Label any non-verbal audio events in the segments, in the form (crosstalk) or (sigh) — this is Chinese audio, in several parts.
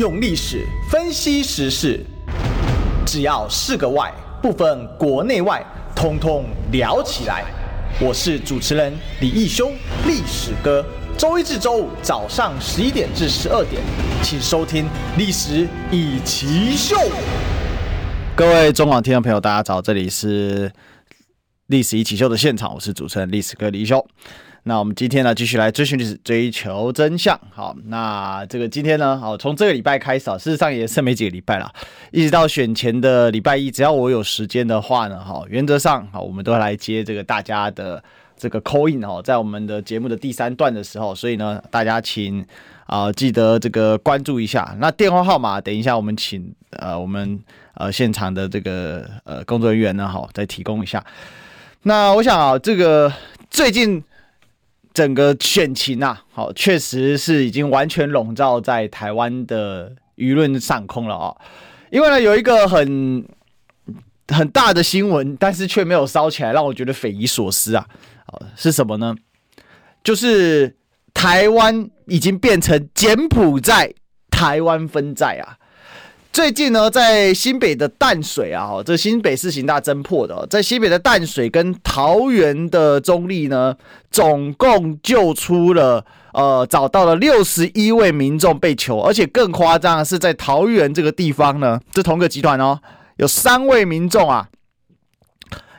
用历史分析时事，只要是个“外”，不分国内外，通通聊起来。我是主持人李义修，历史哥。周一至周五早上十一点至十二点，请收听《历史易起秀》。各位中广听众朋友，大家早，这里是《历史易起秀》的现场，我是主持人历史哥李修。那我们今天呢，继续来追寻历史，追求真相。好，那这个今天呢，好，从这个礼拜开始啊，事实上也剩没几个礼拜了，一直到选前的礼拜一，只要我有时间的话呢，哈，原则上好，我们都会来接这个大家的这个 call in 哦，在我们的节目的第三段的时候，所以呢，大家请啊、记得这个关注一下。那电话号码，等一下我们请呃我们呃现场的这个呃工作人员呢，好，再提供一下。那我想啊，这个最近。整个选情啊，好，确实是已经完全笼罩在台湾的舆论上空了啊。因为呢，有一个很很大的新闻，但是却没有烧起来，让我觉得匪夷所思啊。是什么呢？就是台湾已经变成柬埔寨，台湾分寨啊。最近呢，在新北的淡水啊，这新北市刑大侦破的，在新北的淡水跟桃园的中坜呢，总共救出了呃，找到了六十一位民众被囚，而且更夸张的是，在桃园这个地方呢，这同个集团哦，有三位民众啊，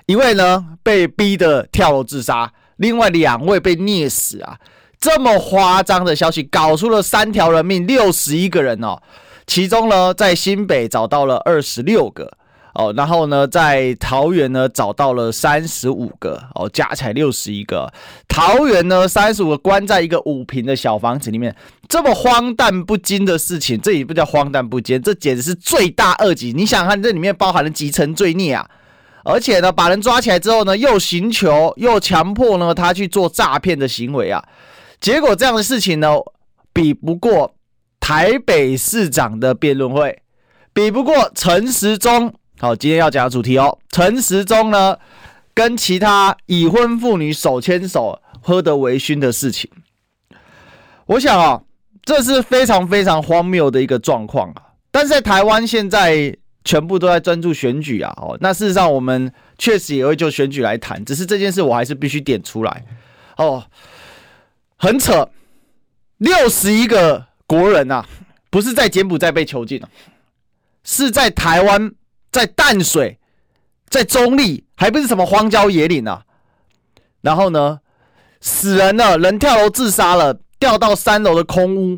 一位呢被逼得跳楼自杀，另外两位被溺死啊，这么夸张的消息，搞出了三条人命，六十一个人哦。其中呢，在新北找到了二十六个哦，然后呢，在桃园呢找到了三十五个哦，加起来六十一个。桃园呢，三十五个关在一个五平的小房子里面，这么荒诞不经的事情，这也不叫荒诞不经，这简直是罪大恶极。你想看这里面包含了几层罪孽啊？而且呢，把人抓起来之后呢，又寻求，又强迫呢他去做诈骗的行为啊，结果这样的事情呢，比不过。台北市长的辩论会比不过陈时中。好，今天要讲的主题哦。陈时中呢，跟其他已婚妇女手牵手喝得微醺的事情，我想啊，这是非常非常荒谬的一个状况啊。但是在台湾现在全部都在专注选举啊。哦，那事实上我们确实也会就选举来谈，只是这件事我还是必须点出来哦。很扯，六十一个。国人、啊，不是在柬埔寨被囚禁了，是在台湾，在淡水，在中立，还不是什么荒郊野岭啊。然后呢，死人了，人跳楼自杀了，掉到三楼的空屋。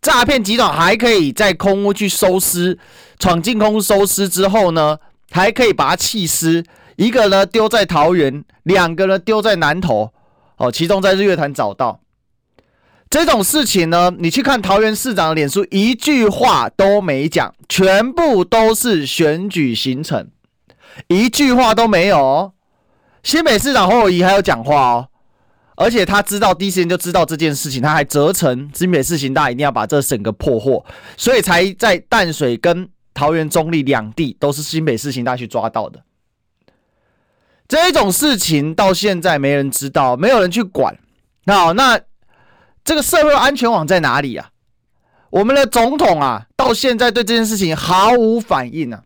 诈骗集团还可以在空屋去收尸，闯进空屋收尸之后呢，还可以把它弃尸。一个呢丢在桃园，两个呢丢在南投，哦，其中在日月潭找到。这种事情呢，你去看桃园市长的脸书，一句话都没讲，全部都是选举行程，一句话都没有哦。新北市长侯友宜还有讲话哦，而且他知道第一时间就知道这件事情，他还责成新北市刑大一定要把这整个破获，所以才在淡水跟桃园中立两地都是新北市刑大去抓到的。这种事情到现在没人知道，没有人去管。好，那。这个社会安全网在哪里啊？我们的总统啊，到现在对这件事情毫无反应啊，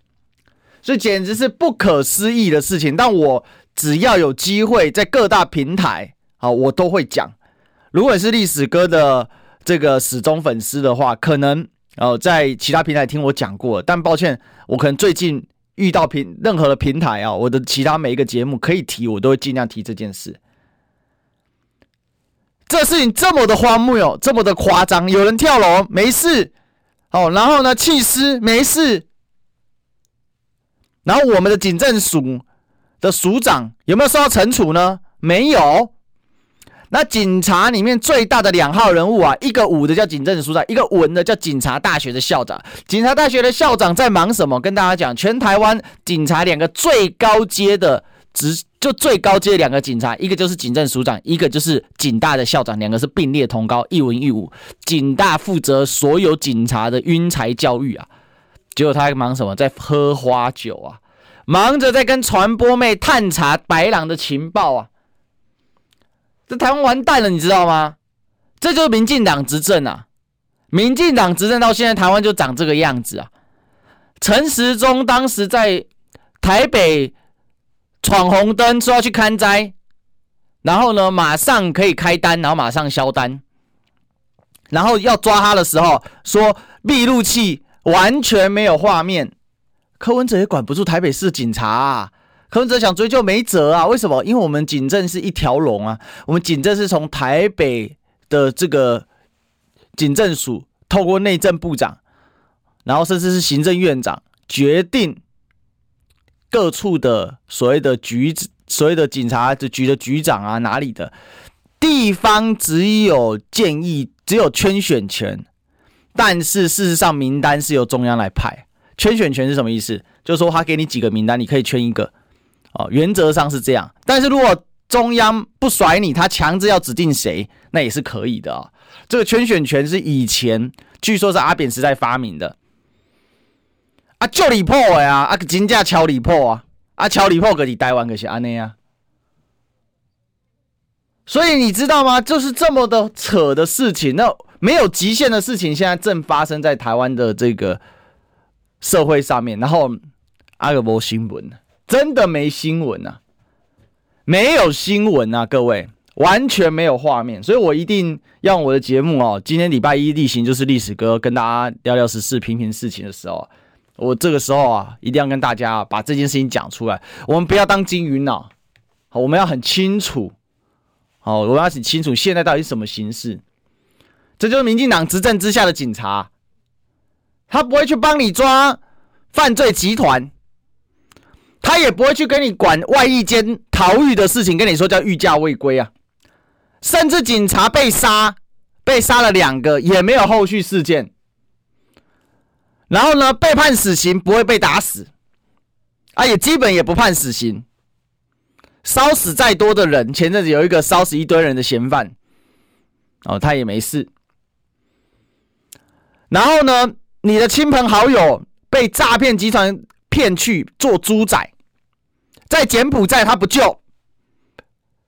所以简直是不可思议的事情。但我只要有机会在各大平台啊，我都会讲。如果是历史哥的这个死忠粉丝的话，可能呃在其他平台听我讲过，但抱歉，我可能最近遇到平任何的平台啊，我的其他每一个节目可以提，我都会尽量提这件事。这事情这么的荒谬，这么的夸张，有人跳楼没事，哦，然后呢弃尸没事，然后我们的警政署的署长有没有受到惩处呢？没有。那警察里面最大的两号人物啊，一个武的叫警政署长，一个文的叫警察大学的校长。警察大学的校长在忙什么？跟大家讲，全台湾警察两个最高阶的。职就最高阶两个警察，一个就是警政署长，一个就是警大的校长，两个是并列同高，一文一武。警大负责所有警察的晕才教育啊，结果他还忙什么？在喝花酒啊，忙着在跟传播妹探查白狼的情报啊。这台湾完蛋了，你知道吗？这就是民进党执政啊！民进党执政到现在，台湾就长这个样子啊。陈时中当时在台北闯红灯，说要去勘灾，然后呢，马上可以开单，然后马上销单。然后要抓他的时候，说闭路器完全没有画面。柯文哲也管不住台北市警察啊。柯文哲想追究没辙啊？为什么？因为我们警政是一条龙啊，我们警政是从台北的这个警政署透过内政部长。然后甚至是行政院长决定各处的所谓的局，所谓的警察的局的局长啊，哪里的地方只有建议，只有圈选权，但是事实上名单是由中央来派。圈选权是什么意思？就是说他给你几个名单，你可以圈一个，哦，原则上是这样。但是如果中央不甩你，他强制要指定谁，那也是可以的啊。这个圈选权是以前据说是阿扁时代发明的。啊，就离谱的啊！啊，真正超离谱啊！啊，超离谱，可是台湾可是安尼啊。所以你知道吗？就是这么的扯的事情，那没有极限的事情，现在正发生在台湾的这个社会上面。然后阿个没新闻，真的没新闻啊，没有新闻啊，各位完全没有画面。所以我一定要我的节目哦。今天礼拜一例行就是历史哥跟大家聊聊时事、评评事情的时候。我这个时候啊，一定要跟大家把这件事情讲出来。我们不要当金鱼脑，好，我们要很清楚，好，我们要很清楚现在到底是什么形势。这就是民进党执政之下的警察，他不会去帮你抓犯罪集团，他也不会去跟你管外一间逃狱的事情，跟你说叫逾假未归啊。甚至警察被杀，被杀了两个，也没有后续事件。然后呢，被判死刑不会被打死，啊，也基本也不判死刑。烧死再多的人，前阵子有一个烧死一堆人的嫌犯，哦，他也没事。然后呢，你的亲朋好友被诈骗集团骗去做猪仔，在柬埔寨他不救，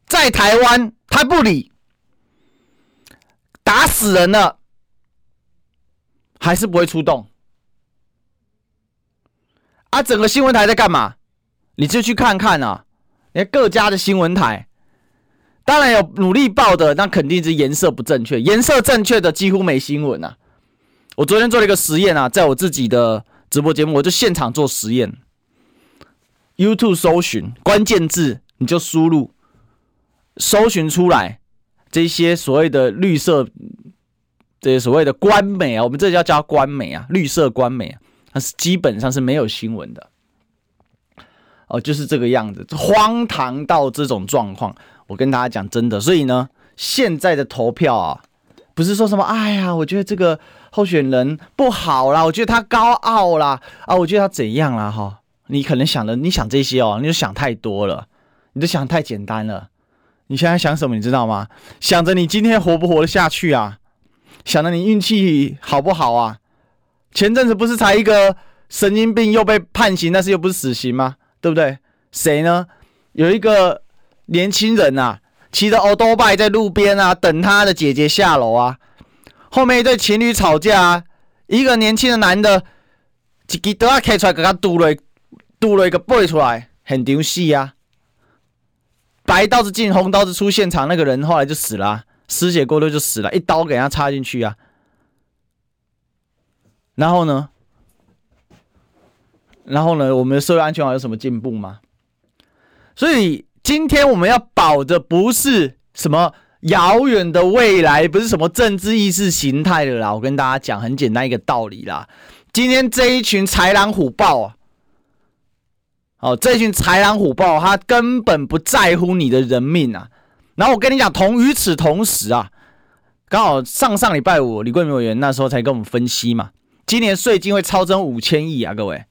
在台湾他不理，打死人了，还是不会出动。啊，整个新闻台在干嘛？你就去看看啊！你看各家的新闻台，当然有努力报的，那肯定是颜色不正确，颜色正确的几乎没新闻啊。我昨天做了一个实验啊，在我自己的直播节目，我就现场做实验。YouTube 搜寻关键字，你就输入，搜寻出来这些所谓的绿色，这些所谓的官媒啊，我们这叫叫官媒啊，绿色官媒啊。那是基本上是没有新闻的，哦，就是这个样子，荒唐到这种状况。我跟大家讲真的，所以呢，现在的投票啊，不是说什么，哎呀，我觉得这个候选人不好啦，我觉得他高傲啦，啊，我觉得他怎样啦，哈，你可能想的，你想这些哦，你就想太多了，你就想太简单了。你现在想什么，你知道吗？想着你今天活不活得下去啊？想着你运气好不好啊？前阵子不是才一个神经病又被判刑，但是又不是死刑吗？对不对？谁呢？有一个年轻人啊，骑着欧多拜在路边啊，等他的姐姐下楼啊。后面一对情侣吵架啊，一个年轻的男的，一支刀啊开出来给他堵了，堵了一个背出来，很丢戏啊。白刀子进红刀子出，现场那个人后来就死了啊，失血过多就死了，一刀给他插进去啊。然后呢？然后呢？我们的社会安全网有什么进步吗？所以今天我们要保的不是什么遥远的未来，不是什么政治意识形态的啦。我跟大家讲很简单一个道理啦。今天这一群豺狼虎豹啊，哦，这一群豺狼虎豹，他根本不在乎你的人命啊。然后我跟你讲，同与此同时啊，刚好上上礼拜五，李桂明委员那时候才跟我们分析嘛。今年税金会超增五千亿啊，各位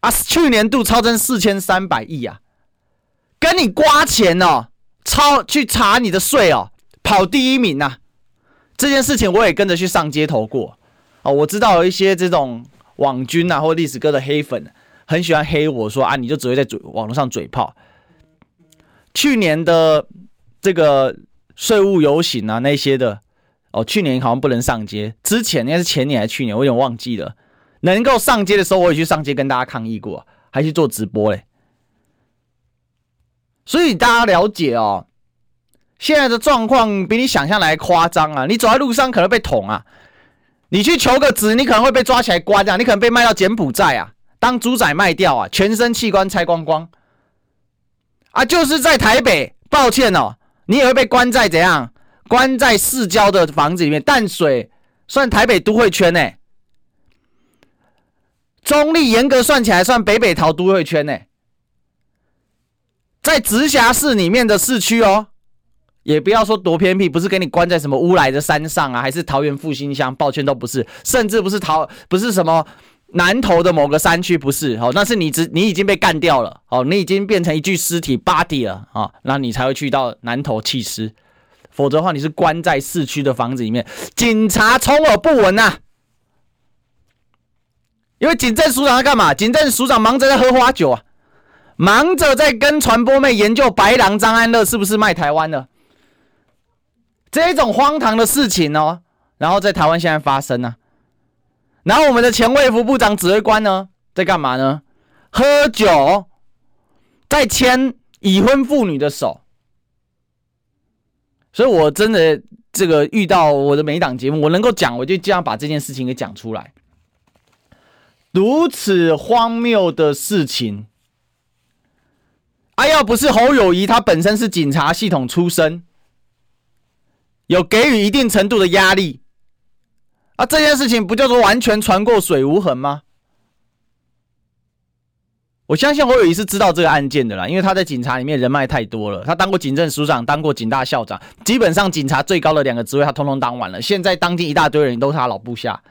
啊，去年度超增四千三百亿啊，跟你刮钱哦，超去查你的税哦，跑第一名啊，这件事情我也跟着去上街头过哦，我知道有一些这种网军啊或历史哥的黑粉，很喜欢黑我说啊，你就只会在嘴网络上嘴炮。去年的这个税务游行啊那些的。哦，去年好像不能上街，之前应该是前年还是去年，我有点忘记了。能够上街的时候，我也去上街跟大家抗议过，还去做直播嘞。所以大家了解哦，现在的状况比你想象来夸张啊！你走在路上可能被捅啊，你去求个职，你可能会被抓起来关啊，你可能被卖到柬埔寨啊，当猪仔卖掉啊，全身器官拆光光啊！就是在台北，抱歉哦，你也会被关在怎样？关在市郊的房子里面，淡水算台北都会圈呢、中坜严格算起来算北北桃都会圈呢、在直辖市里面的市区哦，也不要说多偏僻，不是给你关在什么乌来的山上啊，还是桃园复兴乡，抱歉都不是，甚至不是桃，不是什么南投的某个山区，不是。哦，那是你只你已经被干掉了。哦，你已经变成一具尸体 body 了。啊，那、你才会去到南投弃尸，否则的话你是关在市区的房子里面，警察充耳不闻呐、啊，因为警政署长在干嘛？警政署长忙着在喝花酒啊。忙着在跟传播妹研究白狼张安乐是不是卖台湾的这种荒唐的事情哦，然后在台湾现在发生呢，然后我们的前卫副部长指挥官呢在干嘛呢？喝酒，在牵已婚妇女的手，所以我真的这个遇到我的每一档节目，我能够讲，我就这样把这件事情给讲出来，如此荒谬的事情。啊，要不是侯友谊他本身是警察系统出身，有给予一定程度的压力，啊，这件事情不叫做完全船过水无痕吗？我相信侯友宜是知道这个案件的啦，因为他在警察里面人脉太多了，他当过警政署长，当过警大校长，基本上警察最高的两个职位他通通当完了，现在当今一大堆人都是他老部下，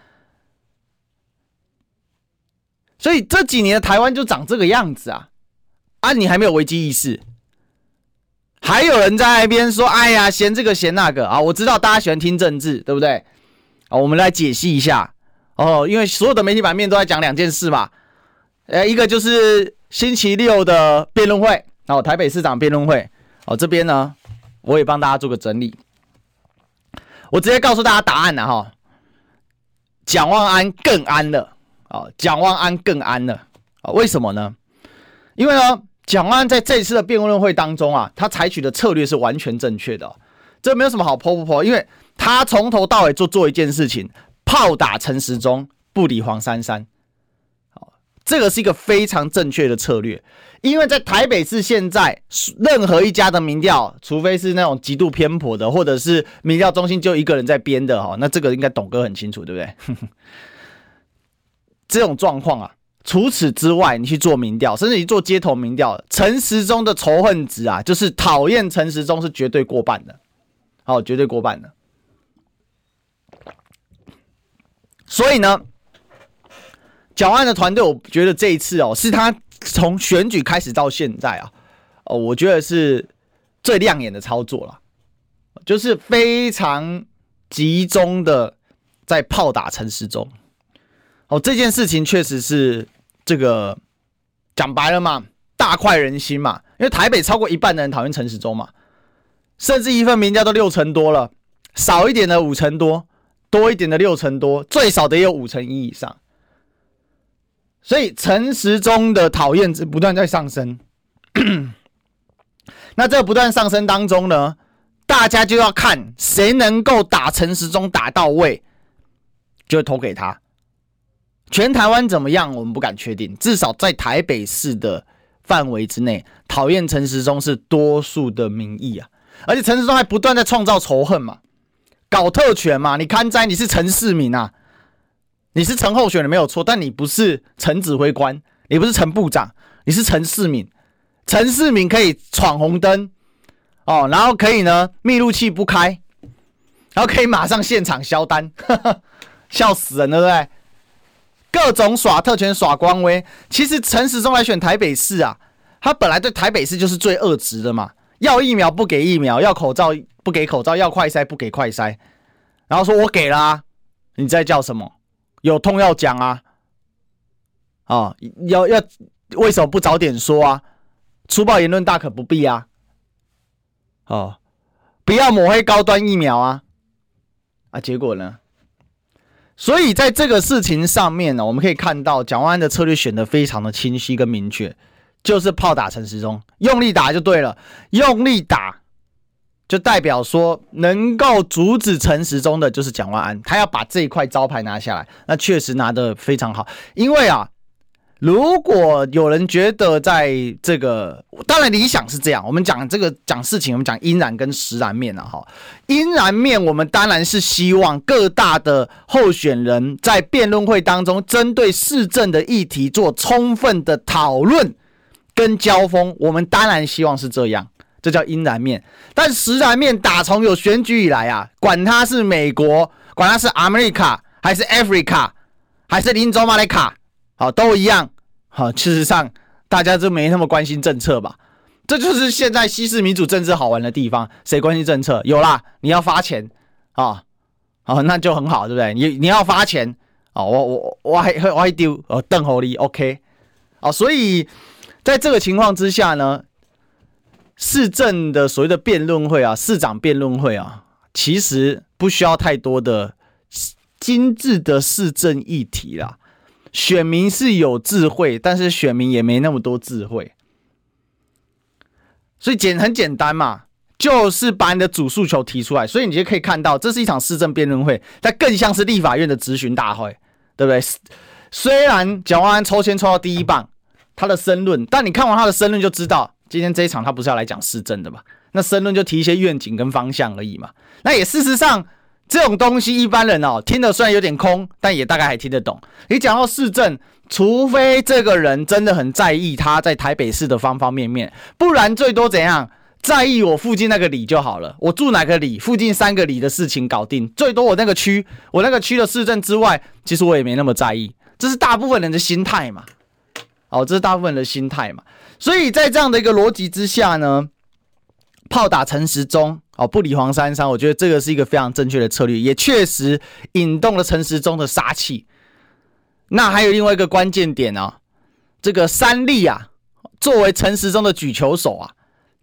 所以这几年台湾就长这个样子啊。啊！你还没有危机意识，还有人在那边说：“哎呀，嫌这个嫌那个啊！”我知道大家喜欢听政治，对不对？啊，我们来解析一下哦，因为所有的媒体版面都在讲两件事嘛。呃，一个就是星期六的辩论会哦，台北市长辩论会哦，这边呢，我也帮大家做个整理。我直接告诉大家答案了哈，蒋万安更安了哦，蒋万安更安了啊？为什么呢？因为呢。蒋万安在这次的辩论会当中啊，他采取的策略是完全正确的，这没有什么好泼不泼，因为他从头到尾就做一件事情，炮打陈时中，不理黄珊珊，这个是一个非常正确的策略，因为在台北市现在任何一家的民调，除非是那种极度偏颇的，或者是民调中心就一个人在编的哈，那这个应该董哥很清楚，对不对？(laughs) 这种状况啊。除此之外，你去做民调，甚至你做街头民调，陈时中的仇恨值啊，就是讨厌陈时中是绝对过半的，好，绝对过半的。所以呢，蒋万安的团队，我觉得这一次哦，是他从选举开始到现在啊，哦，我觉得是最亮眼的操作了，就是非常集中的在炮打陈时中。哦，这件事情确实是。这个讲白了嘛，大快人心嘛，因为台北超过一半的人讨厌陈时中嘛，甚至一份民调都六成多了，少一点的五成多，多一点的六成多，最少的也有五成一以上，所以陈时中的讨厌值不断在上升。(clears throat) 那这不断上升当中呢，大家就要看谁能够打陈时中打到位，就投给他。全台湾怎么样？我们不敢确定。至少在台北市的范围之内，讨厌陈时中是多数的民意啊。而且陈时中还不断在创造仇恨嘛，搞特权嘛。你看在你是陈世民啊，你是陈候选人没有错，但你不是陈指挥官，你不是陈部长，你是陈世民。陈世民可以闯红灯哦，然后可以呢密录器不开，然后可以马上现场销单，呵呵笑死人了，对不对？各种耍特权、耍官威，其实陈时中来选台北市啊，他本来对台北市就是最恶质的嘛。要疫苗不给疫苗，要口罩不给口罩，要快筛不给快筛，然后说我给了啊，你在叫什么？有痛要讲啊，啊，要要为什么不早点说啊？粗暴言论大可不必啊，哦，不要抹黑高端疫苗啊，啊，结果呢？所以在这个事情上面呢，我们可以看到蒋万安的策略选得非常的清晰跟明确，就是炮打陈时中，用力打就对了，用力打就代表说能够阻止陈时中的就是蒋万安，他要把这一块招牌拿下来，那确实拿得非常好，因为啊。如果有人觉得在这个，当然理想是这样。我们讲这个讲事情，我们讲阴然跟实然面了哈。阴然面，我们当然是希望各大的候选人在辩论会当中，针对市政的议题做充分的讨论跟交锋。我们当然希望是这样，这叫阴然面。但实然面，打从有选举以来啊，管他是美国，管他是 America 还是 Africa，还是林州马来卡。好，都一样。好，事实上大家就没那么关心政策吧？这就是现在西式民主政治好玩的地方。谁关心政策？有啦，你要发钱啊，好，那就很好，对不对？你你要发钱啊，我我我还我还丢呃邓侯利 OK，啊，所以在这个情况之下呢，市政的所谓的辩论会啊，市长辩论会啊，其实不需要太多的精致的市政议题啦。选民是有智慧，但是选民也没那么多智慧，所以简很简单嘛，就是把你的主诉求提出来。所以你就可以看到，这是一场市政辩论会，它更像是立法院的质询大会，对不对？虽然蒋万安抽签抽到第一棒，他的申论，但你看完他的申论就知道，今天这一场他不是要来讲市政的嘛？那申论就提一些愿景跟方向而已嘛。那也事实上。这种东西一般人哦听得虽然有点空，但也大概还听得懂。你讲到市政，除非这个人真的很在意他在台北市的方方面面，不然最多怎样在意我附近那个里就好了。我住哪个里，附近三个里的事情搞定。最多我那个区，我那个区的市政之外，其实我也没那么在意。这是大部分人的心态嘛？哦，这是大部分人的心态嘛？所以在这样的一个逻辑之下呢，炮打陈时中。哦，不理黄珊珊，我觉得这个是一个非常正确的策略，也确实引动了陈时中的杀气。那还有另外一个关键点哦，这个三立啊，作为陈时中的举球手啊，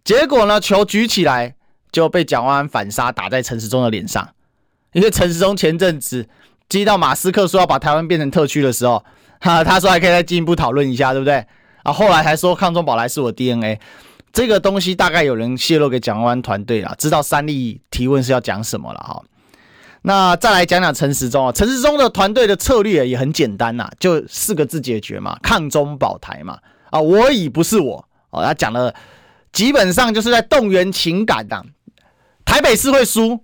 结果呢，球举起来就被蒋万安反杀，打在陈时中的脸上。因为陈时中前阵子接到马斯克说要把台湾变成特区的时候，哈，他说还可以再进一步讨论一下，对不对？啊，后来还说抗中保来是我 DNA。这个东西大概有人泄露给蒋万团队了，知道三立提问是要讲什么了哈。那再来讲讲陈时中啊，陈时中的团队的策略也很简单呐，就四个字解决嘛，抗中保台嘛。啊，我已不是我哦，他讲了，基本上就是在动员情感的。台北市会输，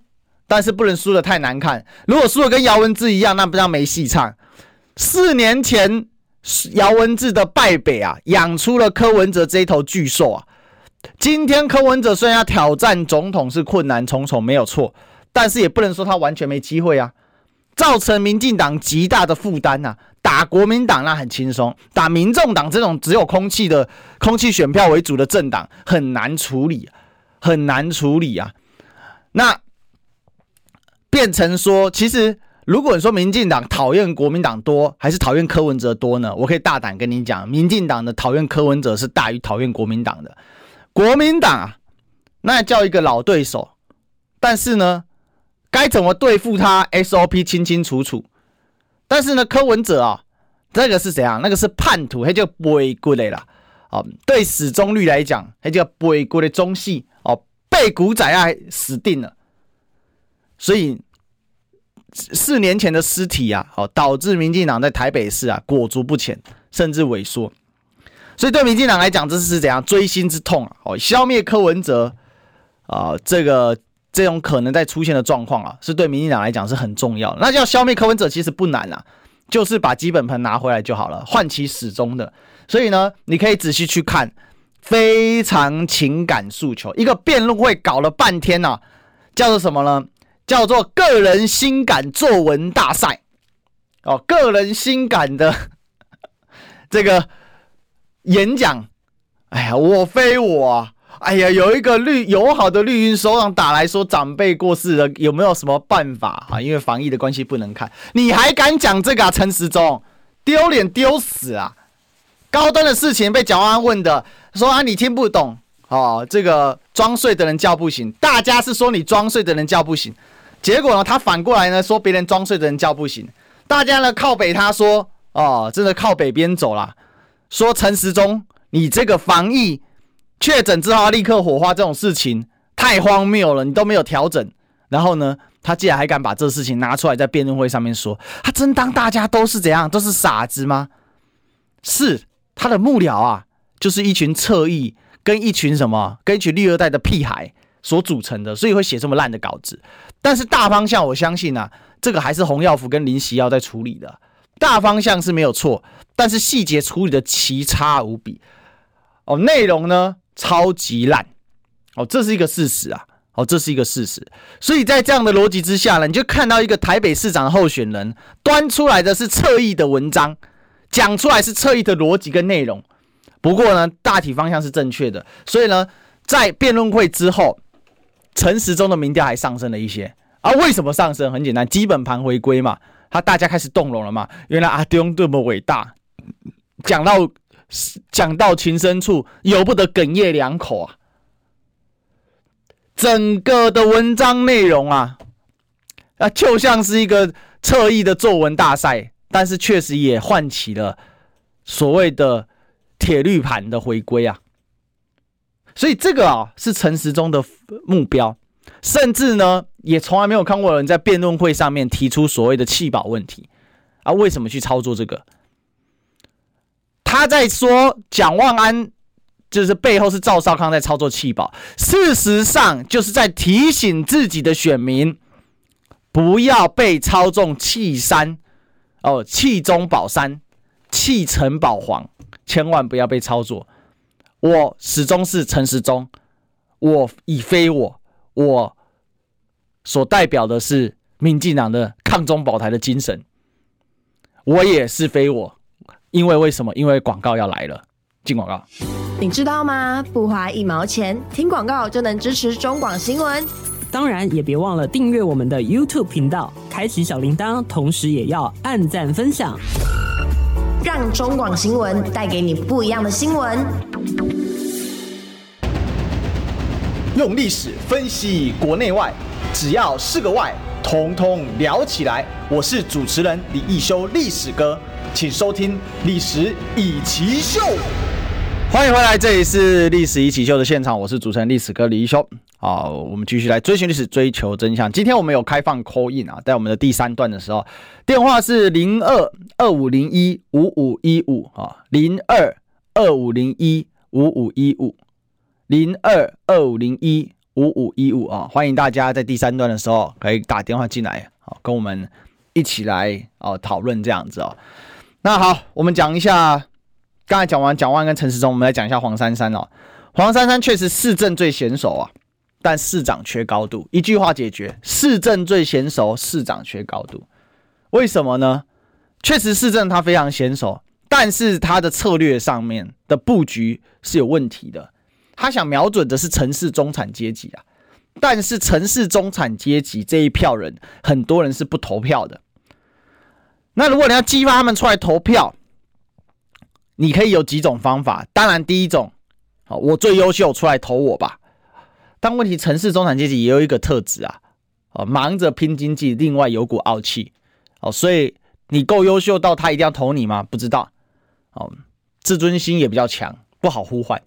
但是不能输得太难看。如果输得跟姚文智一样，那不叫没戏唱。四年前姚文智的败北啊，养出了柯文哲这一头巨兽啊。今天柯文哲虽然要挑战总统是困难重重，没有错，但是也不能说他完全没机会啊，造成民进党极大的负担呐。打国民党那很轻松，打民众党这种只有空气的空气选票为主的政党很难处理，很难处理啊。那变成说，其实如果你说民进党讨厌国民党多，还是讨厌柯文哲多呢？我可以大胆跟你讲，民进党的讨厌柯文哲是大于讨厌国民党的。国民党啊，那叫一个老对手，但是呢，该怎么对付他？SOP 清清楚楚。但是呢，柯文哲啊，这个是怎样？那个是叛徒，他叫背骨的啦。哦，对死忠率来讲，他叫背骨的中戏哦，背骨仔啊死定了。所以四年前的尸体啊，哦，导致民进党在台北市啊裹足不前，甚至萎缩。所以对民进党来讲，这是怎样锥心之痛啊！哦，消灭柯文哲啊，这个这种可能在出现的状况啊，是对民进党来讲是很重要的。那要消灭柯文哲其实不难啊，就是把基本盘拿回来就好了，唤起始终的。所以呢，你可以仔细去看，非常情感诉求。一个辩论会搞了半天呢、啊，叫做什么呢？叫做个人心感作文大赛。哦，个人心感的 (laughs) 这个。演讲，哎呀，我非我！哎呀，有一个绿友好的绿营首长打来说，长辈过世了，有没有什么办法啊？因为防疫的关系不能看，你还敢讲这个啊？陈时中，丢脸丢死啊！高端的事情被蒋万安问的，说啊，你听不懂哦，这个装睡的人叫不醒，大家是说你装睡的人叫不醒，结果呢，他反过来呢说别人装睡的人叫不醒，大家呢靠北他说哦，真的靠北边走啦，说陈时中你这个防疫确诊之后立刻火化这种事情太荒谬了，你都没有调整。然后呢，他竟然还敢把这事情拿出来在辩论会上面说，他真当大家都是怎样，都是傻子吗？是他的幕僚啊，就是一群侧翼跟一群什么，跟一群绿二代的屁孩所组成的，所以会写这么烂的稿子。但是大方向，我相信啊，这个还是洪耀福跟林夕耀在处理的，大方向是没有错，但是细节处理的奇差无比。哦，内容呢超级烂，哦，这是一个事实啊。哦，这是一个事实，所以在这样的逻辑之下呢，你就看到一个台北市长候选人端出来的是侧翼的文章，讲出来是侧翼的逻辑跟内容。不过呢，大体方向是正确的。所以呢，在辩论会之后，陈时中的民调还上升了一些。啊，为什么上升？很简单，基本盘回归嘛，他大家开始动容了嘛。原来阿中这么伟大，讲到讲到情深处，由不得哽咽两口啊。整个的文章内容啊，啊，就像是一个侧翼的作文大赛，但是确实也唤起了所谓的铁律盘的回归啊。所以这个啊是陈时中的目标，甚至呢也从来没有看过人在辩论会上面提出所谓的弃保问题啊。为什么去操作这个？他在说蒋万安。就是背后是赵少康在操作弃保，事实上就是在提醒自己的选民，不要被操纵弃三哦，弃中保三，弃陈保黄，千万不要被操作。我始终是陈时中，我已非我，我所代表的是民进党的抗中保台的精神，我也是非我，因为为什么？因为广告要来了，进广告。你知道吗？不花一毛钱，听广告就能支持中广新闻。当然，也别忘了订阅我们的 YouTube 频道，开启小铃铛，同时也要按赞分享，让中广新闻带给你不一样的新闻。用历史分析国内外，只要是个“外”，统统聊起来。我是主持人李易修，历史哥，请收听《历史以奇秀》。欢迎回来，这里是历史一起秀的现场，我是主持人历史哥李一修。好，我们继续来追寻历史，追求真相。今天我们有开放 call in 啊，在我们的第三段的时候，电话是零二二五零一五五一五啊，零二二五零一五五一五，零二二五零一五五一五啊，欢迎大家在第三段的时候可以打电话进来，好，跟我们一起来哦讨论这样子哦。那好，我们讲一下。刚才讲完蒋万跟陈时中，我们来讲一下黄珊珊哦。黄珊珊确实市政最娴熟啊，但市长缺高度。一句话解决：市政最娴熟，市长缺高度。为什么呢？确实市政他非常娴熟，但是他的策略上面的布局是有问题的。他想瞄准的是城市中产阶级啊，但是城市中产阶级这一票人，很多人是不投票的。那如果你要激发他们出来投票，你可以有几种方法，当然第一种，好，我最优秀，出来投我吧。但问题，城市中产阶级也有一个特质啊，哦，忙着拼经济，另外有股傲气，哦，所以你够优秀到他一定要投你吗？不知道，哦，自尊心也比较强，不好呼唤。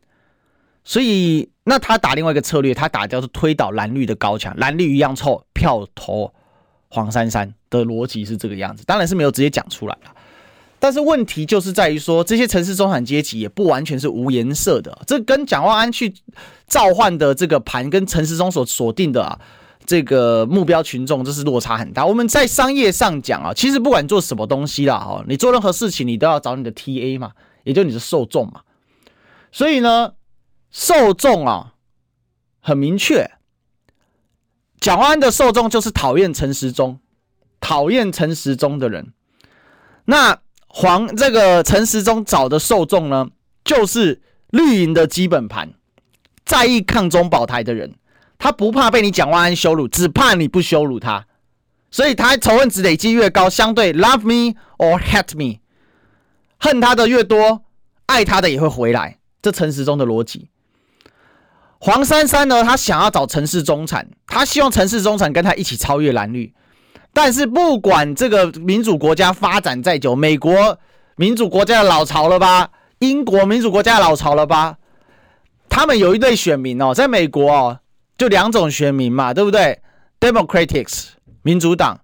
所以那他打另外一个策略，他打叫做推倒蓝绿的高墙，蓝绿一样臭，票投黄珊珊的逻辑是这个样子，当然是没有直接讲出来了。但是问题就是在于说，这些城市中产阶级也不完全是无颜色的，这跟蒋万安去召唤的这个盘，跟陈时中所锁定的啊这个目标群众，这是落差很大。我们在商业上讲啊，其实不管做什么东西啦，哈，你做任何事情，你都要找你的 TA 嘛，也就你的受众嘛。所以呢，受众啊很明确，蒋万安的受众就是讨厌陈时中、讨厌陈时中的人，那。黄这个陈时中找的受众呢，就是绿营的基本盘，在意抗中保台的人，他不怕被你蒋万安羞辱，只怕你不羞辱他，所以他仇恨值累积越高，相对 love me or hate me，恨他的越多，爱他的也会回来。这陈时中的逻辑。黄珊珊呢，他想要找陈氏中产，他希望陈氏中产跟他一起超越蓝绿。但是不管这个民主国家发展再久，美国民主国家的老巢了吧，英国民主国家的老巢了吧，他们有一对选民哦，在美国哦，就两种选民嘛，对不对？Democrats 民主党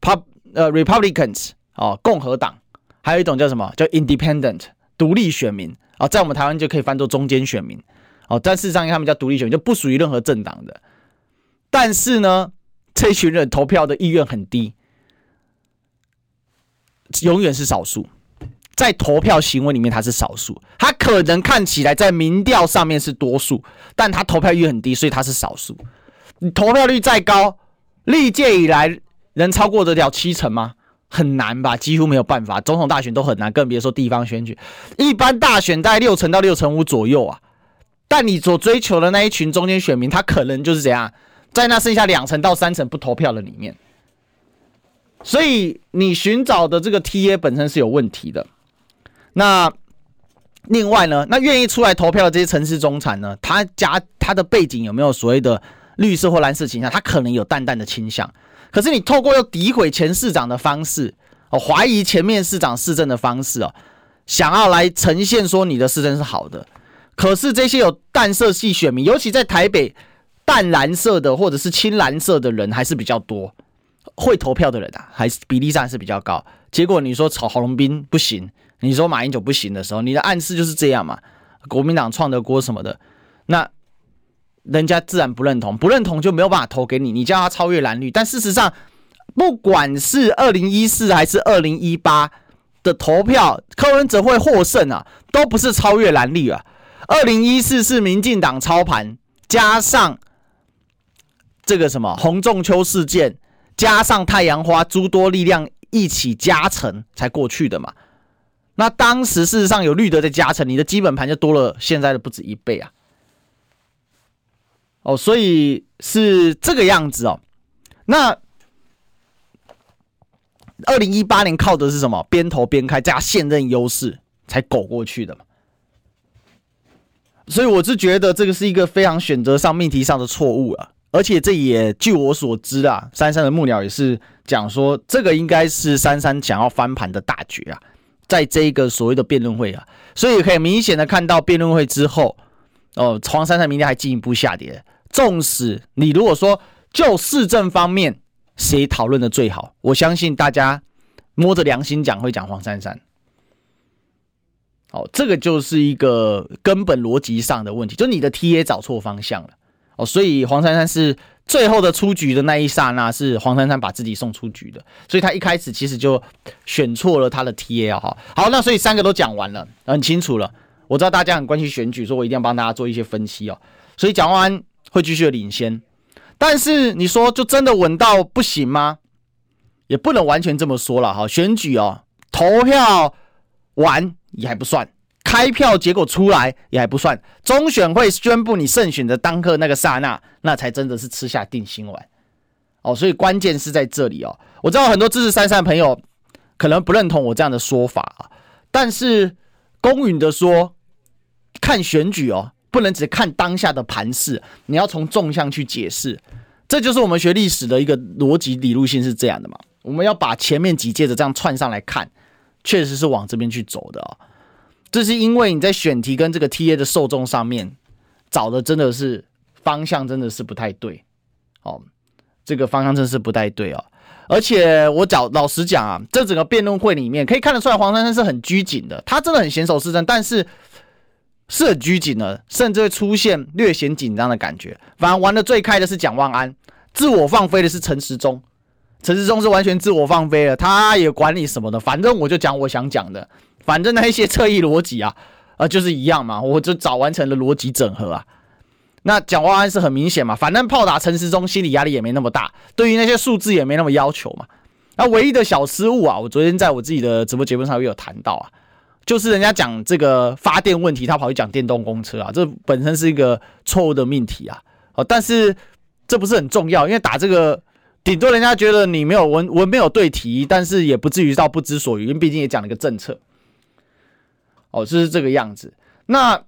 ，Pub 呃 Republicans 哦共和党，还有一种叫什么？叫 Independent 独立选民哦，在我们台湾就可以翻作中间选民哦，但事实上他们叫独立选民，就不属于任何政党的。但是呢，这群人投票的意愿很低，永远是少数，在投票行为里面他是少数，他可能看起来在民调上面是多数，但他投票意愿很低，所以他是少数。你投票率再高，历届以来能超过得了七成吗？很难吧，几乎没有办法。总统大选都很难，更别说地方选举。一般大选大概六成到六成五左右啊，但你所追求的那一群中间选民，他可能就是怎样？在那剩下两成到三成不投票的里面，所以你寻找的这个 TA 本身是有问题的。那另外呢，那愿意出来投票的这些城市中产呢，他家他的背景有没有所谓的绿色或蓝色倾向？他可能有淡淡的倾向。可是你透过要诋毁前市长的方式，哦，怀疑前面市长市政的方式哦，想要来呈现说你的市政是好的。可是这些有淡色系选民，尤其在台北。淡蓝色的或者是青蓝色的人还是比较多，会投票的人啊，还是比例上是比较高。结果你说炒郝龙斌不行，你说马英九不行的时候，你的暗示就是这样嘛？国民党创的锅什么的，那人家自然不认同，不认同就没有办法投给你。你叫他超越蓝绿，但事实上，不管是二零一四还是二零一八的投票，柯文哲会获胜啊，都不是超越蓝绿啊。二零一四是民进党操盘，加上。这个什么洪仲秋事件，加上太阳花诸多力量一起加成才过去的嘛？那当时事实上有绿的在加成，你的基本盘就多了现在的不止一倍啊！哦，所以是这个样子哦。那二零一八年靠的是什么？边投边开加现任优势才苟过去的嘛？所以我是觉得这个是一个非常选择上命题上的错误啊。而且这也据我所知啊，珊珊的幕僚也是讲说，这个应该是珊珊想要翻盘的大局啊，在这一个所谓的辩论会啊，所以可以明显的看到辩论会之后，哦，黄珊珊明天还进一步下跌。纵使你如果说就市政方面谁讨论的最好，我相信大家摸着良心讲会讲黄珊珊。哦，这个就是一个根本逻辑上的问题，就你的 TA 找错方向了。哦，所以黄珊珊是最后的出局的那一刹那，是黄珊珊把自己送出局的，所以他一开始其实就选错了他的 TA 哈。好，那所以三个都讲完了，很清楚了。我知道大家很关心选举，所以我一定要帮大家做一些分析哦。所以蒋万安会继续领先，但是你说就真的稳到不行吗？也不能完全这么说了哈。选举哦，投票完也还不算。开票结果出来也还不算，中选会宣布你胜选的当刻那个刹那，那才真的是吃下定心丸哦。所以关键是在这里哦。我知道很多支持珊珊的朋友可能不认同我这样的说法啊，但是公允的说，看选举哦，不能只看当下的盘势，你要从纵向去解释。这就是我们学历史的一个逻辑理路性是这样的嘛。我们要把前面几届的这样串上来看，确实是往这边去走的哦。这是因为你在选题跟这个 TA 的受众上面找的真的是方向，真的是不太对哦。这个方向真的是不太对哦。而且我找老实讲啊，这整个辩论会里面可以看得出来，黄珊珊是很拘谨的，她真的很娴守市政，但是是很拘谨的，甚至会出现略显紧张的感觉。反而玩的最开的是蒋万安，自我放飞的是陈时中，陈时中是完全自我放飞了，他也管你什么的，反正我就讲我想讲的。反正那些侧翼逻辑啊，啊，就是一样嘛，我就早完成了逻辑整合啊。那蒋万安是很明显嘛，反正炮打陈时中，心理压力也没那么大，对于那些数字也没那么要求嘛。那唯一的小失误啊，我昨天在我自己的直播节目上也有谈到啊，就是人家讲这个发电问题，他跑去讲电动公车啊，这本身是一个错误的命题啊。哦，但是这不是很重要，因为打这个顶多人家觉得你没有文文没有对题，但是也不至于到不知所云，因为毕竟也讲了一个政策。哦，就是这个样子。那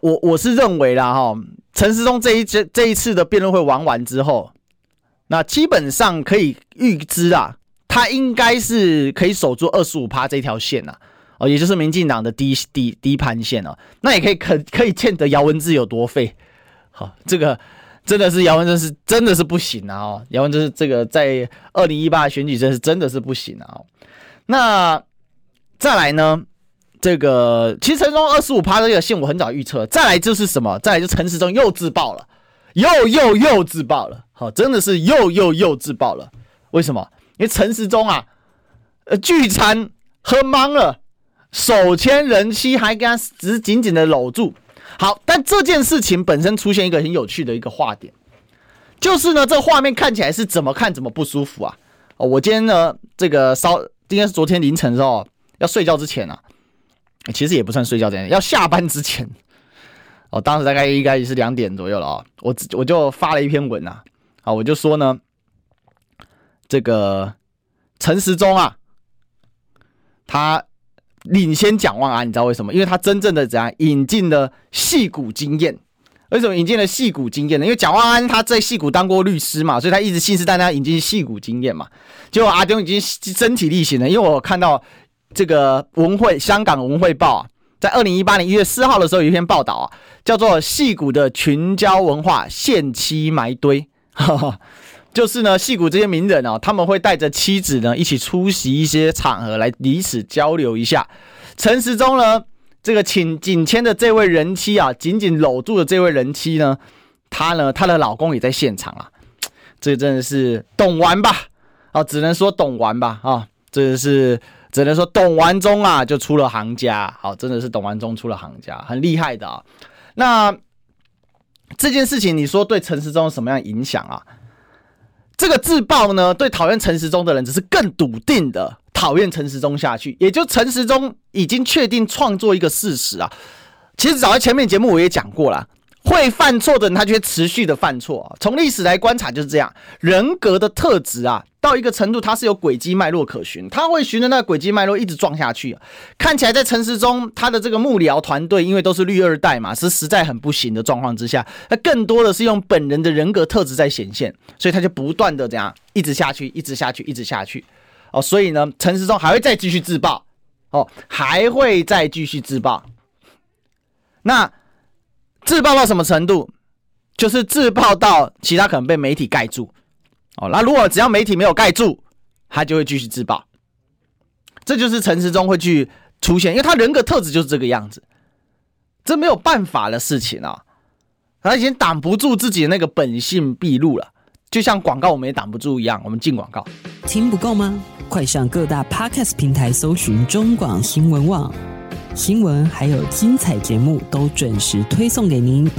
我我是认为啦哈，陈时中这一这这一次的辩论会玩完之后，那基本上可以预知啊，他应该是可以守住二十五趴这条线呐，哦，也就是民进党的低低低盘线哦，那也可以可可以见得姚文智有多废，好，这个真的是姚文智是真的是不行啊，哦，姚文智是这个在二零一八选举真是真的是不行啊，那再来呢？这个其实陈时中二十五趴这个线我很早预测，再来就是什么？再来就陈时中又自爆了，又又又自爆了，好，真的是又又又自爆了。为什么？因为陈时中啊，呃，聚餐喝茫了，手牵人妻还跟他只紧紧的搂住。好，但这件事情本身出现一个很有趣的一个画点，就是呢，这画面看起来是怎么看怎么不舒服啊。哦，我今天呢，这个稍应该是昨天凌晨的时候要睡觉之前啊。其实也不算睡觉这样，要下班之前，哦，当时大概应该也是两点左右了啊、哦，我我就发了一篇文啊，啊，我就说呢，这个陈时中啊，他领先蒋万安，你知道为什么？因为他真正的怎样引进了矽谷经验。为什么引进了矽谷经验呢？因为蒋万安他在矽谷当过律师嘛，所以他一直信誓旦旦引进矽谷经验嘛。结果阿中已经身体力行了，因为我看到。这个文汇香港文汇报啊，在二零一八年一月四号的时候有一篇报道啊，叫做“戏骨的群交文化限期埋堆”，哈哈，就是呢，戏骨这些名人哦，他们会带着妻子呢一起出席一些场合来彼此交流一下。陈时中呢，这个请紧牵的这位人妻啊，紧紧搂住的这位人妻呢，她呢，她的老公也在现场啊，这真的是懂玩吧？啊，只能说懂玩吧？啊，这是。只能说董完中啊，就出了行家，好，真的是董完中出了行家，很厉害的啊。那这件事情，你说对陈时中有什么样影响啊？这个自爆呢，对讨厌陈时中的人，只是更笃定的讨厌陈时中下去。也就陈时中已经确定创作一个事实啊。其实早在前面节目我也讲过了。会犯错的人，他就会持续的犯错啊。从历史来观察就是这样，人格的特质啊，到一个程度，它是有轨迹脉络可循，他会循着那轨迹脉络一直撞下去。看起来在陈时中他的这个幕僚团队，因为都是绿二代嘛，是实在很不行的状况之下，那更多的是用本人的人格特质在显现，所以他就不断的这样一直下去，一直下去，一直下去哦。所以呢，陈时中还会再继续自爆哦，还会再继续自爆。那。自爆到什么程度？就是自爆到其他可能被媒体盖住哦。那如果只要媒体没有盖住，他就会继续自爆。这就是陈时中会去出现，因为他人格特质就是这个样子，这没有办法的事情啊。他已经挡不住自己的那个本性毕露了，就像广告我们也挡不住一样。我们进广告，听不够吗？快上各大 Podcast 平台搜寻中广新闻网。新闻还有精彩节目都准时推送给您，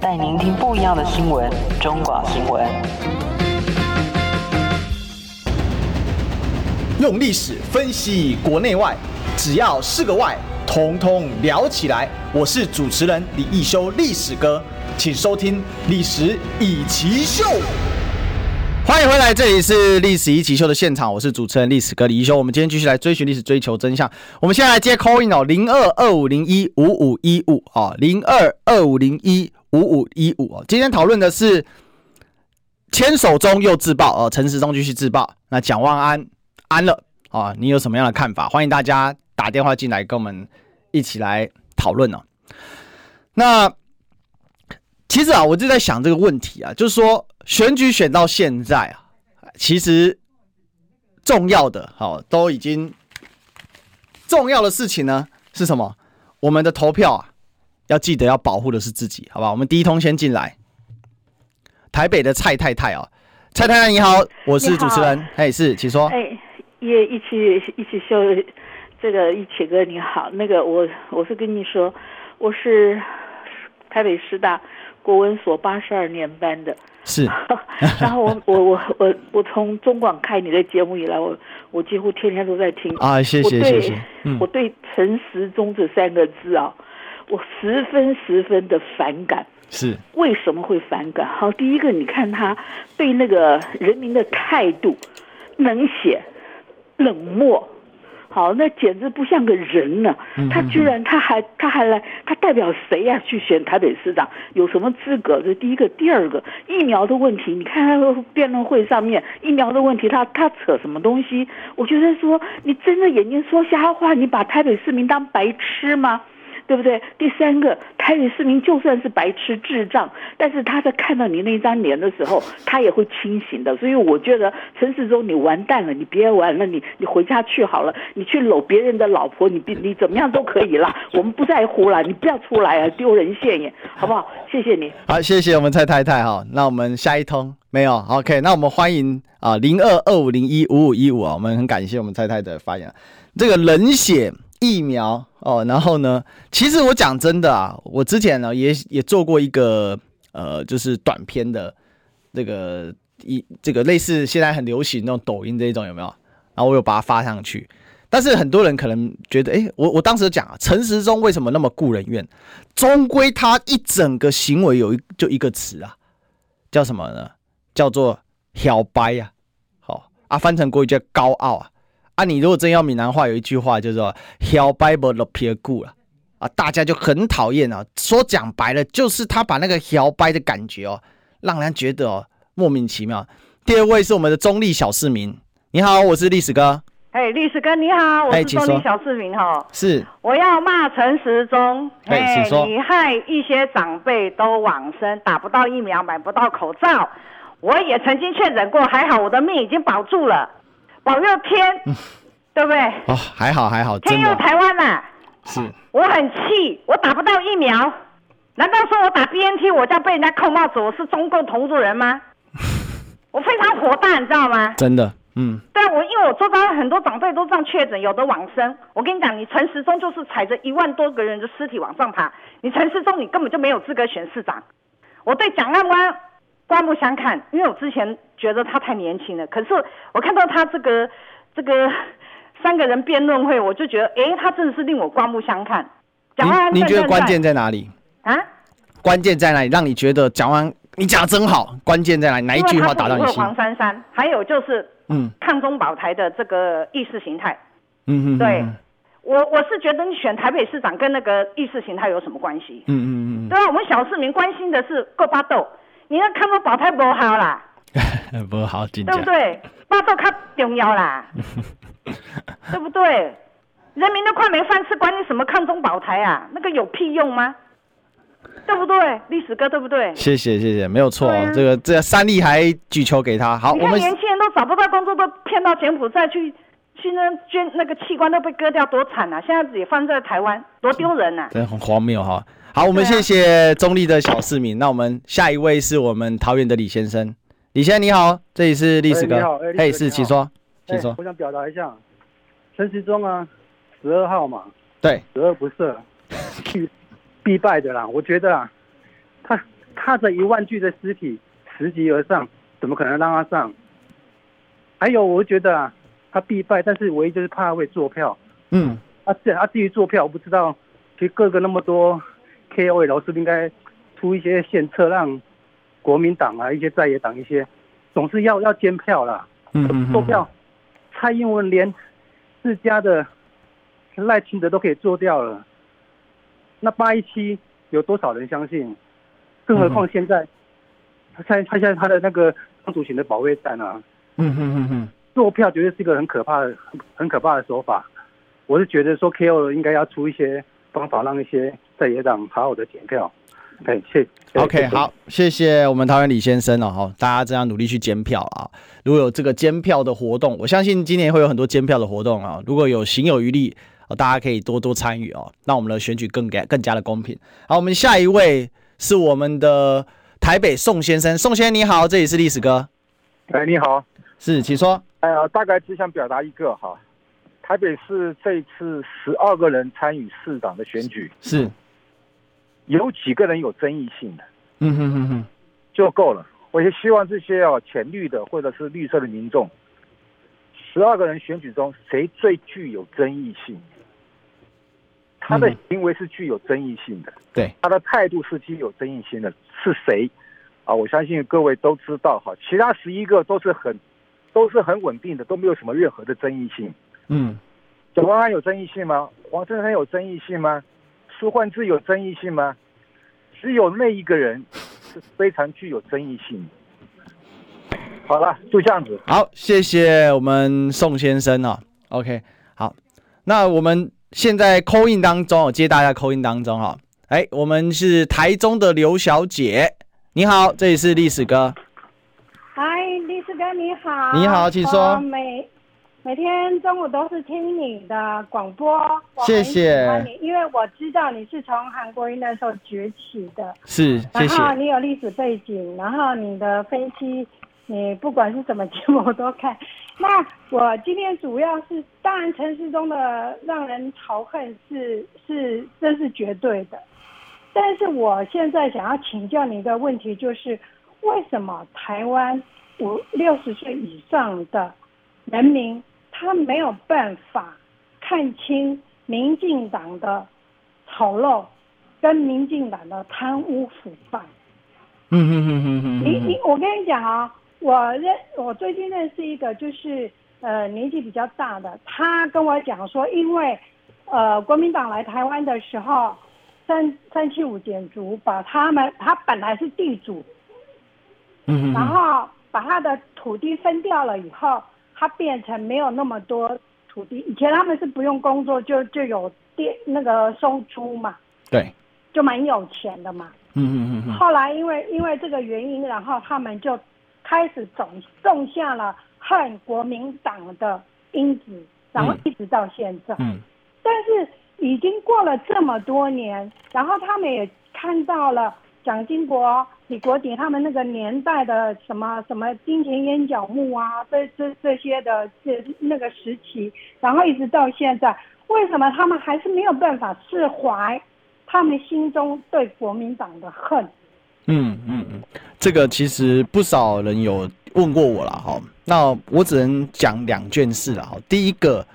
带您听不一样的新闻。中广新闻用历史分析国内外，只要是个“外”，统统聊起来。我是主持人李一修，历史哥，请收听《历史以奇秀》。欢迎回来，这里是历史一起秀的现场，我是主持人历史哥李一修。我们今天继续来追寻历史，追求真相。我们现在来接 call in 哦，零二二五零一五五一五啊，零二二五零一五五一五啊。今天讨论的是牵手中又自爆哦，陈时中继续自爆，那蒋万安安了啊，你有什么样的看法？欢迎大家打电话进来跟我们一起来讨论哦。那其实啊，我就在想这个问题啊，就是说。选举选到现在啊，其实重要的好都已经重要的事情呢是什么？我们的投票啊，要记得要保护的是自己，好吧？我们第一通先进来，台北的蔡太太哦，蔡太太你好，我是主持人，哎是，请说。哎，也一起一起秀，这个一起哥你好，那个我我是跟你说，我是台北师大国文所八十二年班的。是，(laughs) 然后我我我我我从中广开你的节目以来，我我几乎天天都在听啊，谢谢谢谢。嗯，我对陈时中这三个字啊，我十分十分的反感。是，为什么会反感？好，第一个，你看他对那个人民的态度冷血、冷漠，好，那简直不像个人呢。他居然他还他还来，他代表谁呀、啊、去选台北市长？有什么资格？这第一个，第二个疫苗的问题，你看他辩论会上面疫苗的问题，他他扯什么东西？我觉得说你睁着眼睛说瞎话，你把台北市民当白痴吗？对不对？第三个，台北市民就算是白痴智障，但是他在看到你那张脸的时候，他也会清醒的。所以我觉得陈世忠你完蛋了，你别玩了，你你回家去好了，你去搂别人的老婆，你你怎么样都可以啦，(laughs) 我们不在乎了，你不要出来啊，丢人现眼，好不好？谢谢你。好，谢谢我们蔡太太哈。那我们下一通没有？OK，那我们欢迎啊零二二五零一五五一五啊，我们很感谢我们蔡太太的发言。这个冷血。疫苗哦，然后呢？其实我讲真的啊，我之前呢也也做过一个呃，就是短片的这个一这个类似现在很流行那种抖音这一种有没有？然后我有把它发上去，但是很多人可能觉得，哎，我我当时讲啊，陈时中为什么那么顾人怨？终归他一整个行为有一就一个词啊，叫什么呢？叫做小白呀，好啊，翻成国语叫高傲啊。啊，你如果真要闽南话，有一句话叫做“摇摆不落撇骨”了啊，大家就很讨厌啊。说讲白了，就是他把那个摇摆的感觉哦，让人觉得哦莫名其妙。第二位是我们的中立小市民，你好，我是历史哥。哎，历史哥你好，我是中立小市民哈。是，我要骂陈时中。哎，你害一些长辈都往生，打不到疫苗，买不到口罩。我也曾经确诊过，还好我的命已经保住了。保佑天，嗯、对不对？哦，还好还好，天佑台湾呐、啊！是，我很气，我打不到疫苗，难道说我打 BNT 我就要被人家扣帽子？我是中共同路人吗？(laughs) 我非常火大，你知道吗？真的，嗯。对，我因为我周遭很多长辈都这样确诊，有的往生。我跟你讲，你陈时中就是踩着一万多个人的尸体往上爬，你陈时中你根本就没有资格选市长。我对蒋万安刮目相看，因为我之前觉得他太年轻了。可是我看到他这个 (laughs) 这个三个人辩论会，我就觉得，哎，他真的是令我刮目相看。蒋万安，你觉得关键在哪里啊？关键在哪里？让你觉得蒋万安你讲的真好？关键在哪里？哪一句话打到你心？黄珊珊，还有就是，嗯，抗中保台的这个意识形态。嗯哼，对，我我是觉得你选台北市长跟那个意识形态有什么关系？嗯嗯嗯，对啊，我们小市民关心的是够巴豆。你要看到保台不好啦，(laughs) 不好，对不对？巴豆较重要啦，(laughs) 对不对？人民都快没饭吃，管你什么抗中保台啊？那个有屁用吗？对不对？历史哥对不对？谢谢谢谢，没有错、啊。这个这个三立还举球给他，好，你看我们年轻人都找不到工作，都骗到柬埔寨去，去那捐那个器官都被割掉，多惨啊！现在也放在台湾，多丢人啊！真的很荒谬哈。好，我们谢谢中立的小市民。啊、那我们下一位是我们桃园的李先生。李先生你好，这里是历史哥。哎、欸，是，请说，请说。我想表达一下，陈时中啊，十二号嘛，对，十二不赦，(laughs) 必必败的啦。我觉得啊，他踏着一万具的尸体拾级而上，怎么可能让他上？还有，我觉得啊，他必败，但是唯一就是怕他会坐票。嗯，啊，是啊，至于坐票，我不知道，其实各个那么多。KOL 是不是应该出一些献策，让国民党啊一些在野党一些总是要要监票啦，嗯，做票，蔡英文连自家的赖清德都可以做掉了，那八一七有多少人相信？更何况现在他现他现在他的那个党主席的保卫战啊，嗯嗯嗯嗯，做票绝对是一个很可怕的很可怕的手法，我是觉得说 KOL 应该要出一些方法，让一些。在野党好好的检票，哎，谢，OK，好，谢谢我们桃园李先生哦，哈，大家这样努力去监票啊，如果有这个监票的活动，我相信今年会有很多监票的活动啊，如果有行有余力，大家可以多多参与哦，让我们的选举更更更加的公平。好，我们下一位是我们的台北宋先生，宋先生你好，这里是历史哥，哎，你好，是，请说，哎呀，大概只想表达一个哈，台北市这一次十二个人参与市长的选举是。有几个人有争议性的，嗯哼哼哼，就够了。我也希望这些哦浅绿的或者是绿色的民众，十二个人选举中谁最具有争议性？他的行为是具有争议性的，对，他的态度是具有争议性的，是谁？啊，我相信各位都知道哈。其他十一个都是很都是很稳定的，都没有什么任何的争议性。嗯，蒋万安有争议性吗？黄珊珊有争议性吗？苏焕智有争议性吗？只有那一个人是非常具有争议性。好了，就这样子。好，谢谢我们宋先生哦。OK，好，那我们现在 call in 当中，我接大家 call in 当中哈。哎，我们是台中的刘小姐，你好，这里是历史哥。嗨，历史哥你好。你好，请说。每每天中午都是听你的广播，谢谢。你，因为我知道你是从韩国瑜那时候崛起的，是，谢谢。然后你有历史背景，然后你的分析。你不管是什么节目我都看。那我今天主要是，当然陈时中的让人仇恨是是这是绝对的。但是我现在想要请教你一个问题就是，为什么台湾五六十岁以上的人民他没有办法看清民进党的丑陋跟民进党的贪污腐败？嗯嗯嗯嗯嗯。你你我跟你讲啊。我认我最近认识一个，就是呃年纪比较大的，他跟我讲说，因为呃国民党来台湾的时候，三三七五减租，把他们他本来是地主，嗯，然后把他的土地分掉了以后，他变成没有那么多土地。以前他们是不用工作就就有电那个收租嘛，对，就蛮有钱的嘛，嗯嗯嗯。后来因为因为这个原因，然后他们就。开始种种下了恨国民党的因子，然后一直到现在。嗯。但是已经过了这么多年，然后他们也看到了蒋经国、李国鼎他们那个年代的什么什么金钱淹脚目啊，这这这些的这那个时期，然后一直到现在，为什么他们还是没有办法释怀他们心中对国民党的恨？嗯嗯嗯，这个其实不少人有问过我了哈，那我只能讲两件事了哈。第一个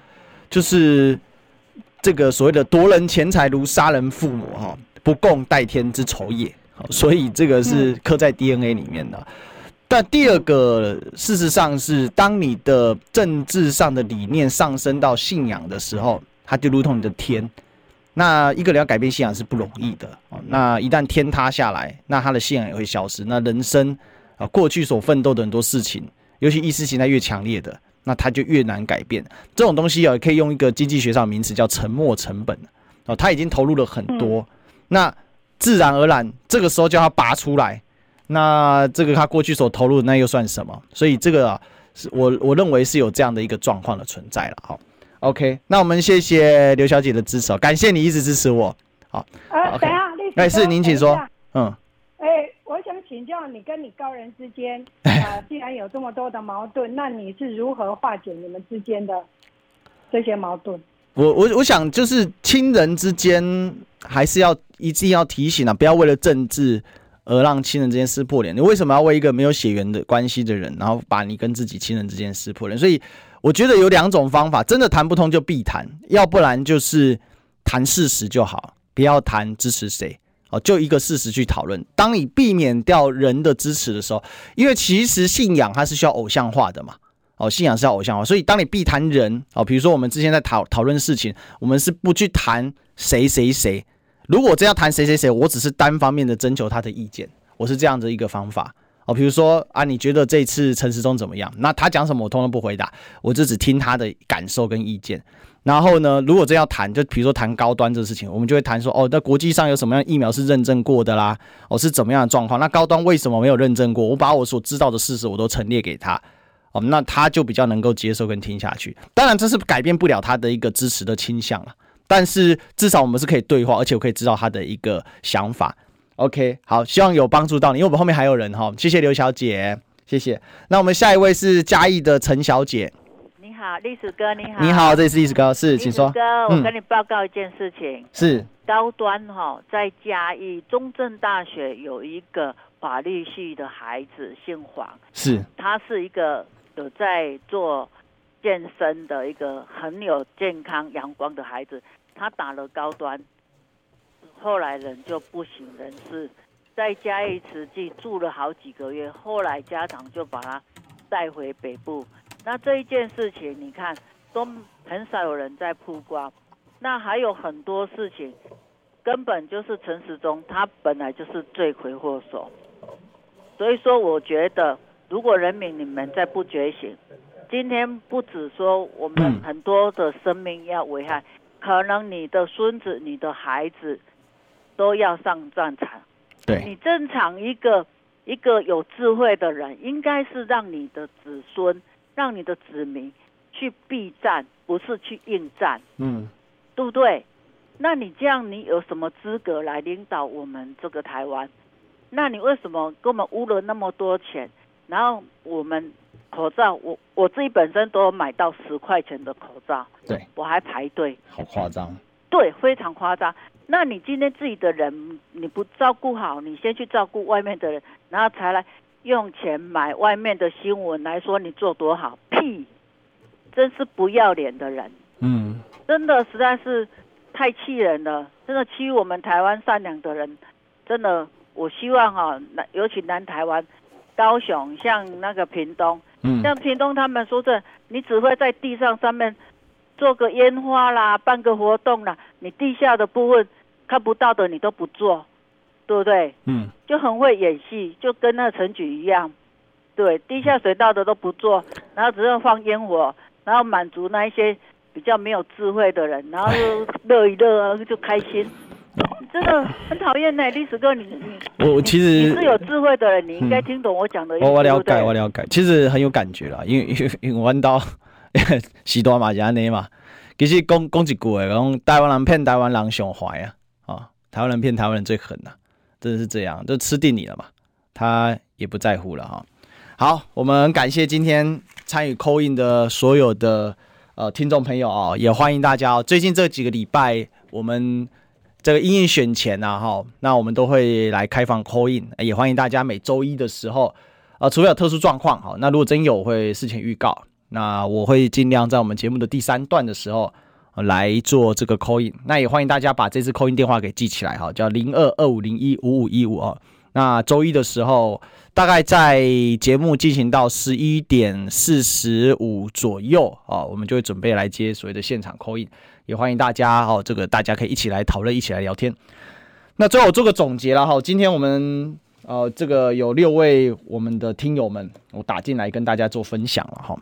就是这个所谓的夺人钱财如杀人父母哈，不共戴天之仇也，所以这个是刻在 DNA 里面的。但第二个事实上是，当你的政治上的理念上升到信仰的时候，它就如同你的天。那一个人要改变信仰是不容易的哦。那一旦天塌下来，那他的信仰也会消失。那人生啊，过去所奋斗的很多事情，尤其意识形态越强烈的，那他就越难改变。这种东西啊，可以用一个经济学上的名词叫沉没成本哦。他已经投入了很多，那自然而然这个时候叫他拔出来，那这个他过去所投入的那又算什么？所以这个啊，是我我认为是有这样的一个状况的存在了好。OK，那我们谢谢刘小姐的支持，感谢你一直支持我。好，呃，okay. 等一下，哎，是您请说。嗯，哎，我想请教你跟你高人之间啊、(laughs) 呃，既然有这么多的矛盾，那你是如何化解你们之间的这些矛盾？我我我想就是亲人之间还是要一定要提醒啊，不要为了政治而让亲人之间撕破脸。你为什么要为一个没有血缘的关系的人，然后把你跟自己亲人之间撕破脸？所以。我觉得有两种方法，真的谈不通就避谈，要不然就是谈事实就好，不要谈支持谁哦，就一个事实去讨论。当你避免掉人的支持的时候，因为其实信仰它是需要偶像化的嘛，哦，信仰是要偶像化，所以当你避谈人哦，比如说我们之前在讨讨论事情，我们是不去谈谁谁谁。如果真要谈谁谁谁，我只是单方面的征求他的意见，我是这样的一个方法。哦，比如说啊，你觉得这次陈时中怎么样？那他讲什么，我通通不回答，我就只听他的感受跟意见。然后呢，如果真要谈，就比如说谈高端这个事情，我们就会谈说，哦，那国际上有什么样疫苗是认证过的啦？哦，是怎么样的状况？那高端为什么没有认证过？我把我所知道的事实我都陈列给他，哦，那他就比较能够接受跟听下去。当然，这是改变不了他的一个支持的倾向了，但是至少我们是可以对话，而且我可以知道他的一个想法。OK，好，希望有帮助到你，因为我们后面还有人哈，谢谢刘小姐，谢谢。那我们下一位是嘉义的陈小姐，你好，历史哥，你好，你好，这里是历史哥，是，请说。哥，我跟你报告一件事情，是。高端哈，在嘉义中正大学有一个法律系的孩子姓黄，是，他是一个有在做健身的一个很有健康阳光的孩子，他打了高端。后来人就不省人事，在嘉义慈济住了好几个月，后来家长就把他带回北部。那这一件事情，你看都很少有人在曝光。那还有很多事情，根本就是陈时中他本来就是罪魁祸首。所以说，我觉得如果人民你们再不觉醒，今天不止说我们很多的生命要危害，可能你的孙子、你的孩子都要上战场。对，你正常一个一个有智慧的人，应该是让你的子孙、让你的子民去避战，不是去应战。嗯，对不对？那你这样，你有什么资格来领导我们这个台湾？那你为什么给我们污了那么多钱？然后我们口罩，我我自己本身都有买到十块钱的口罩，对，我还排队，好夸张。对，非常夸张。那你今天自己的人你不照顾好，你先去照顾外面的人，然后才来用钱买外面的新闻来说你做多好，屁！真是不要脸的人。嗯，真的实在是太气人了，真的欺我们台湾善良的人，真的。我希望哈、尤其南台湾、高雄，像那个屏东，嗯，像屏东他们说这，你只会在地上上面做个烟花啦，办个活动啦，你地下的部分看不到的你都不做，对不对？嗯，就很会演戏，就跟那个陈菊一样，对，地下水道的都不做，然后只是放烟火，然后满足那一些比较没有智慧的人，然后就乐一乐就开心。真的很讨厌呢，历史哥，你你我其实你是有智慧的人，你应该听懂我讲的。我我了解，我了解，其实很有感觉啦，因为因为因为弯刀时代嘛是安尼嘛。其实讲讲一句诶，讲台湾人骗台湾人上坏啊，啊，台湾人骗台湾人最狠呐，真的是这样，就吃定你了嘛，他也不在乎了哈。好，我们感谢今天参与 call in 的所有的呃听众朋友啊，也欢迎大家哦。最近这几个礼拜我们。这个因应选前呐、啊，哈，那我们都会来开放 call in，也欢迎大家每周一的时候，呃，除非有特殊状况，哈，那如果真有，会事前预告，那我会尽量在我们节目的第三段的时候来做这个 call in，那也欢迎大家把这次 call in 电话给记起来，哈，叫零二二五零一五五一五哦。那周一的时候，大概在节目进行到十一点四十五左右啊，我们就会准备来接所谓的现场 call in。也欢迎大家哦，这个大家可以一起来讨论，一起来聊天。那最后做个总结了哈，今天我们呃这个有六位我们的听友们，我打进来跟大家做分享了哈。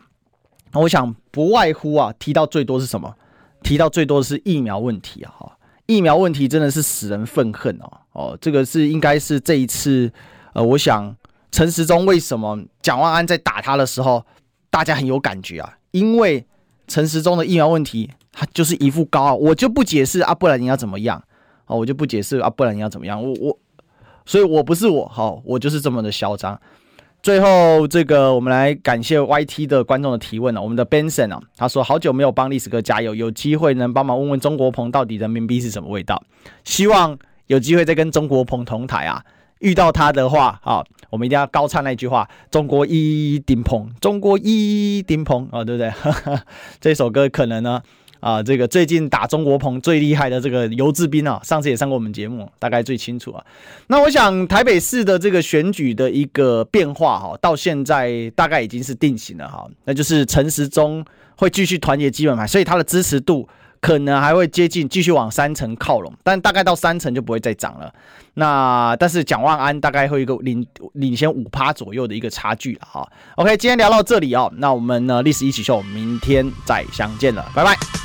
我想不外乎啊，提到最多是什么？提到最多的是疫苗问题啊哈，疫苗问题真的是使人愤恨哦哦，这个是应该是这一次呃，我想陈时中为什么蒋万安在打他的时候，大家很有感觉啊，因为陈时中的疫苗问题。他就是一副高傲，我就不解释啊，不然你要怎么样？哦，我就不解释啊，不然你要怎么样？我我，所以我不是我，好，我就是这么的嚣张。最后，这个我们来感谢 YT 的观众的提问了。我们的 Benson 啊，他说好久没有帮历史哥加油，有机会能帮忙问问中国鹏到底人民币是什么味道？希望有机会再跟中国鹏同台啊，遇到他的话啊，我们一定要高唱那句话：中国一顶鹏，中国一顶鹏啊，对不对？(laughs) 这首歌可能呢。啊，这个最近打中国鹏最厉害的这个游志斌啊，上次也上过我们节目，大概最清楚啊。那我想台北市的这个选举的一个变化哈，到现在大概已经是定型了哈，那就是陈时中会继续团结基本盘，所以他的支持度可能还会接近继续往三成靠拢，但大概到三成就不会再涨了。那但是蒋万安大概会一个领领先五趴左右的一个差距了哈。OK，今天聊到这里哦，那我们呢历史一起秀，明天再相见了，拜拜。